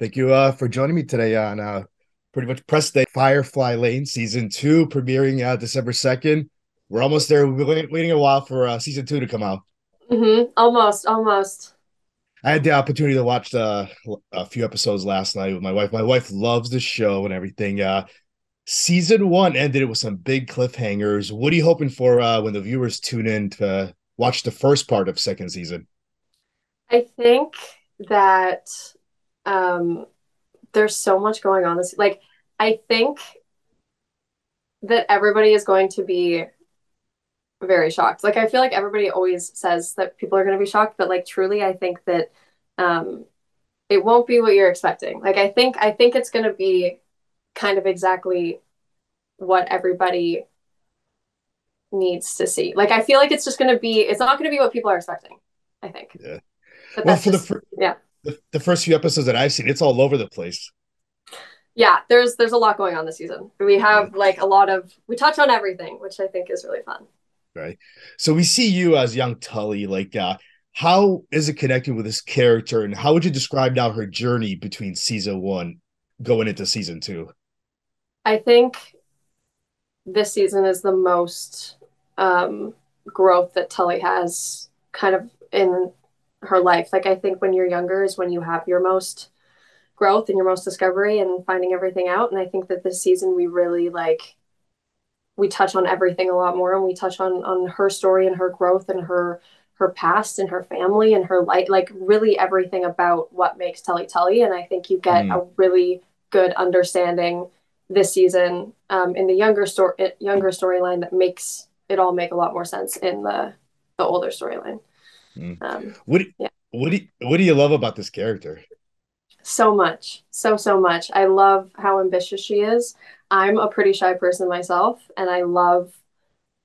Thank you uh, for joining me today on uh, pretty much press day Firefly Lane season two, premiering uh, December 2nd. We're almost there. We've been waiting a while for uh, season two to come out. Mm-hmm. Almost, almost. I had the opportunity to watch the, a few episodes last night with my wife. My wife loves the show and everything. Uh, season one ended with some big cliffhangers. What are you hoping for uh, when the viewers tune in to watch the first part of second season? I think that um, there's so much going on this like I think that everybody is going to be very shocked. Like I feel like everybody always says that people are going to be shocked, but like truly I think that um it won't be what you're expecting. Like I think I think it's going to be kind of exactly what everybody needs to see. Like I feel like it's just going to be it's not going to be what people are expecting. I think. Yeah. But well, for just, the yeah the, the first few episodes that I've seen, it's all over the place. Yeah, there's there's a lot going on this season. We have like a lot of we touch on everything, which I think is really fun. Right. So we see you as young Tully. Like, uh, how is it connected with this character, and how would you describe now her journey between season one going into season two? I think this season is the most um, growth that Tully has kind of in her life. Like I think when you're younger is when you have your most growth and your most discovery and finding everything out. And I think that this season we really like we touch on everything a lot more and we touch on on her story and her growth and her her past and her family and her life like really everything about what makes Tully Tully. And I think you get mm. a really good understanding this season um, in the younger story younger storyline that makes it all make a lot more sense in the the older storyline. Mm. Um, what do, yeah. what do you, what do you love about this character? So much, so so much. I love how ambitious she is. I'm a pretty shy person myself, and I love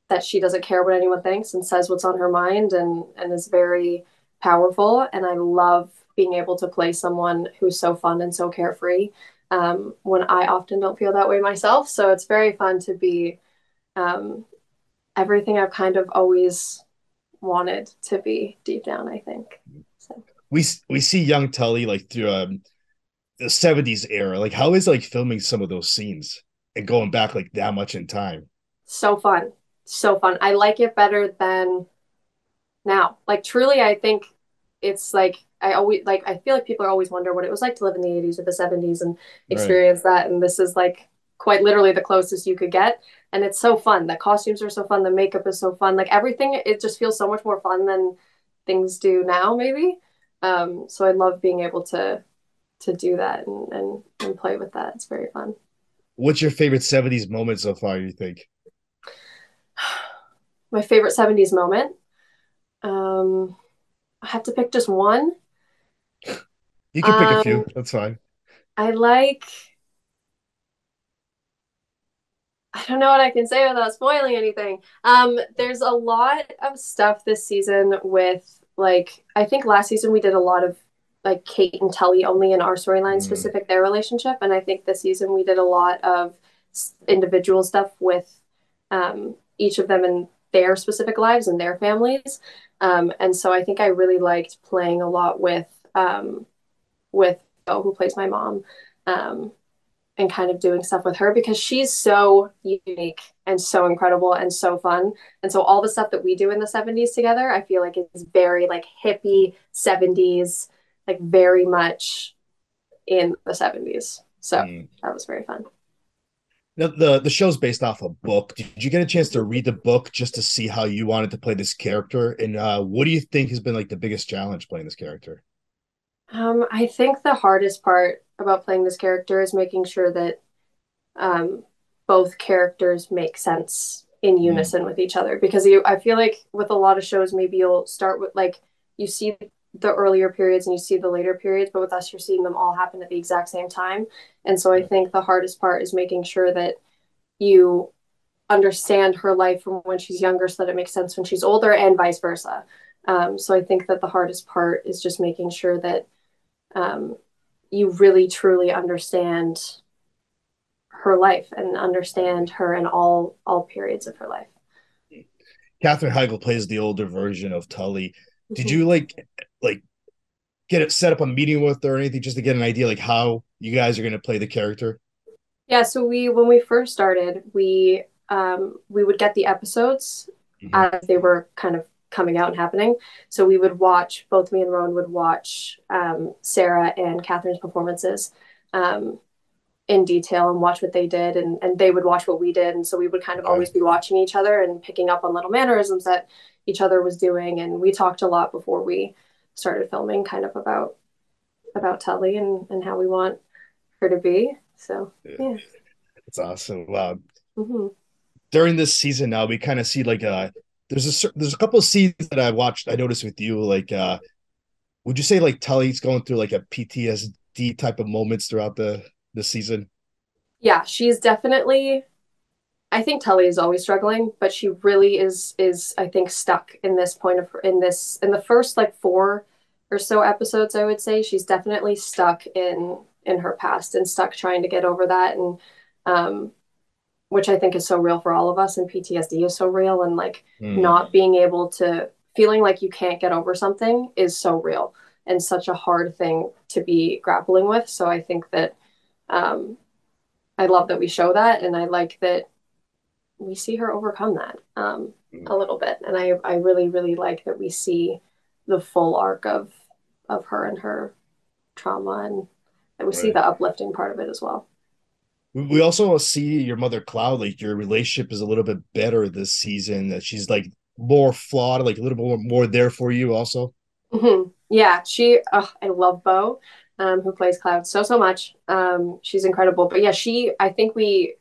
that she doesn't care what anyone thinks and says what's on her mind and and is very powerful. And I love being able to play someone who's so fun and so carefree um, when I often don't feel that way myself. So it's very fun to be um, everything I've kind of always wanted to be deep down. I think. So. We we see young Tully like through um, the '70s era. Like, how is like filming some of those scenes and going back like that much in time? So fun, so fun. I like it better than now. Like, truly, I think it's like I always like. I feel like people are always wonder what it was like to live in the '80s or the '70s and experience right. that. And this is like quite literally the closest you could get and it's so fun. The costumes are so fun. The makeup is so fun. Like everything it just feels so much more fun than things do now maybe. Um, so i love being able to to do that and, and and play with that. It's very fun. What's your favorite 70s moment so far you think? My favorite 70s moment? Um i have to pick just one. You can pick um, a few. Um, that's fine. I like I don't know what I can say without spoiling anything. Um, there's a lot of stuff this season with like I think last season we did a lot of like Kate and Tully only in our storyline mm. specific their relationship, and I think this season we did a lot of individual stuff with um, each of them in their specific lives and their families. Um, and so I think I really liked playing a lot with um, with oh, who plays my mom. Um, and kind of doing stuff with her because she's so unique and so incredible and so fun. And so all the stuff that we do in the 70s together, I feel like is very like hippie 70s, like very much in the 70s. So mm. that was very fun. Now, the the show's based off a book. Did you get a chance to read the book just to see how you wanted to play this character? And uh, what do you think has been like the biggest challenge playing this character? Um, I think the hardest part about playing this character is making sure that um, both characters make sense in mm. unison mm. with each other because you I feel like with a lot of shows maybe you'll start with like you see the earlier periods and you see the later periods but with us you're seeing them all happen at the exact same time and so I think the hardest part is making sure that you understand her life from when she's younger so that it makes sense when she's older and vice versa um, so I think that the hardest part is just making sure that um, you really truly understand her life and understand her in all all periods of her life. Katherine Heigl plays the older version of Tully. Did mm-hmm. you like like get it set up a meeting with her or anything just to get an idea like how you guys are going to play the character? Yeah, so we when we first started, we um, we would get the episodes mm-hmm. as they were kind of coming out and happening. So we would watch both me and Roan would watch um, Sarah and Katherine's performances um, in detail and watch what they did, and and they would watch what we did, and so we would kind of always be watching each other and picking up on little mannerisms that each other was doing, and we talked a lot before we started filming, kind of about about Tully and and how we want her to be. So yeah, it's awesome. Wow. Mm-hmm. During this season now, we kind of see like a there's a there's a couple of scenes that I watched. I noticed with you, like, uh would you say like Tully's going through like a PTSD type of moments throughout the the season? Yeah, she's definitely. I think Tully is always struggling, but she really is is I think stuck in this point of in this in the first like four or so episodes. I would say she's definitely stuck in in her past and stuck trying to get over that and um which I think is so real for all of us and PTSD is so real and like mm. not being able to feeling like you can't get over something is so real and such a hard thing to be grappling with so I think that um I love that we show that and I like that we see her overcome that um mm. a little bit and I I really really like that we see the full arc of of her and her trauma and and we right. see the uplifting part of it as well. We also see your mother Cloud, like your relationship is a little bit better this season. That she's like more flawed, like a little bit more, more there for you. Also, mm-hmm. yeah, she. Oh, I love Beau, um, who plays Cloud so so much. Um, she's incredible. But yeah, she. I think we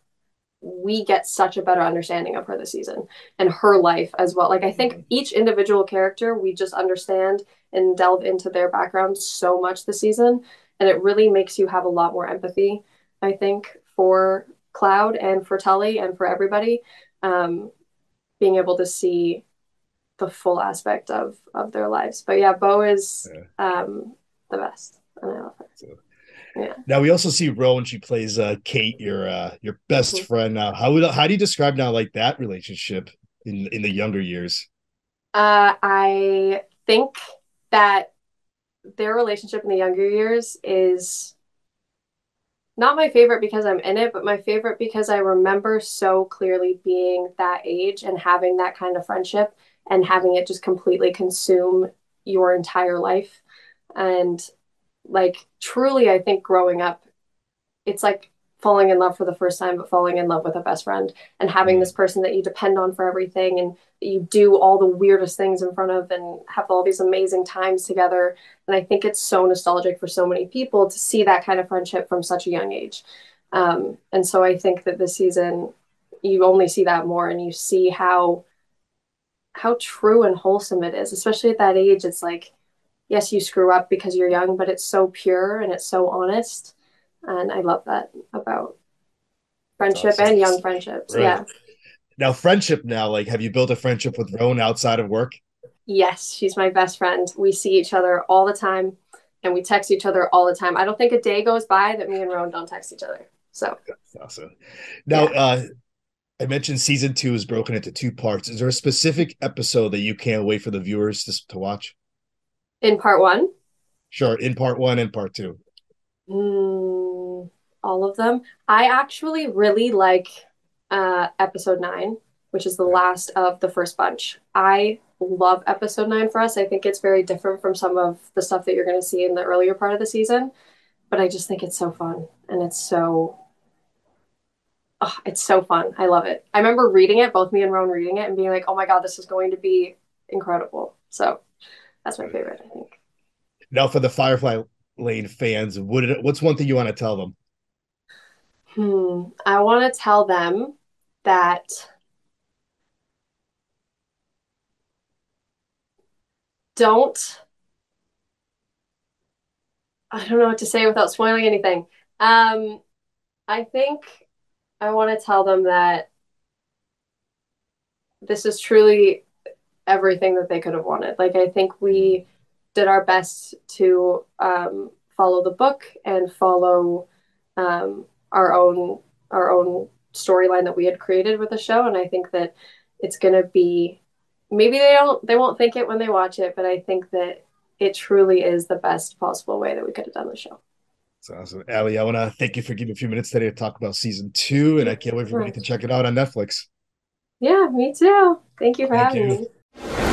we get such a better understanding of her this season and her life as well. Like I think mm-hmm. each individual character we just understand and delve into their background so much this season and it really makes you have a lot more empathy i think for cloud and for tully and for everybody um, being able to see the full aspect of of their lives but yeah Beau is yeah. um, the best and i love her so, yeah. Now we also see Roan. She plays uh, Kate, your uh, your best mm-hmm. friend. Now, how would how do you describe now like that relationship in in the younger years? Uh, I think that their relationship in the younger years is not my favorite because I'm in it, but my favorite because I remember so clearly being that age and having that kind of friendship and having it just completely consume your entire life. And like truly, I think growing up, it's like falling in love for the first time, but falling in love with a best friend and having mm. this person that you depend on for everything and you do all the weirdest things in front of and have all these amazing times together. And I think it's so nostalgic for so many people to see that kind of friendship from such a young age. Um, and so I think that this season you only see that more and you see how how true and wholesome it is, especially at that age. It's like, yes, you screw up because you're young, but it's so pure and it's so honest and I love that about friendship awesome. and young friendships. Right. Yeah. Now, friendship. Now, like, have you built a friendship with Roan outside of work? Yes, she's my best friend. We see each other all the time, and we text each other all the time. I don't think a day goes by that me and Roan don't text each other. So that's awesome. Now, yeah. uh, I mentioned season two is broken into two parts. Is there a specific episode that you can't wait for the viewers to, to watch? In part one? Sure, in part one and part two. Mm, all of them. I actually really like uh, episode nine, which is the last of the first bunch. I love episode nine for us. I think it's very different from some of the stuff that you're going to see in the earlier part of the season, but I just think it's so fun and it's so. Oh, it's so fun. I love it. I remember reading it, both me and Roan reading it, and being like, "Oh my god, this is going to be incredible." So, that's my favorite. I think. Now, for the Firefly Lane fans, what what's one thing you want to tell them? Hmm. I want to tell them that don't I don't know what to say without spoiling anything. Um, I think I want to tell them that this is truly everything that they could have wanted. Like I think we did our best to um, follow the book and follow um, our own our own storyline that we had created with the show. And I think that it's going to be maybe they don't they won't think it when they watch it, but I think that it truly is the best possible way that we could have done the show. That's awesome. Ali, I want to thank you for giving a few minutes today to talk about season two, and I can't wait for everybody to check it out on Netflix. Yeah, me too. Thank you for thank having you. me.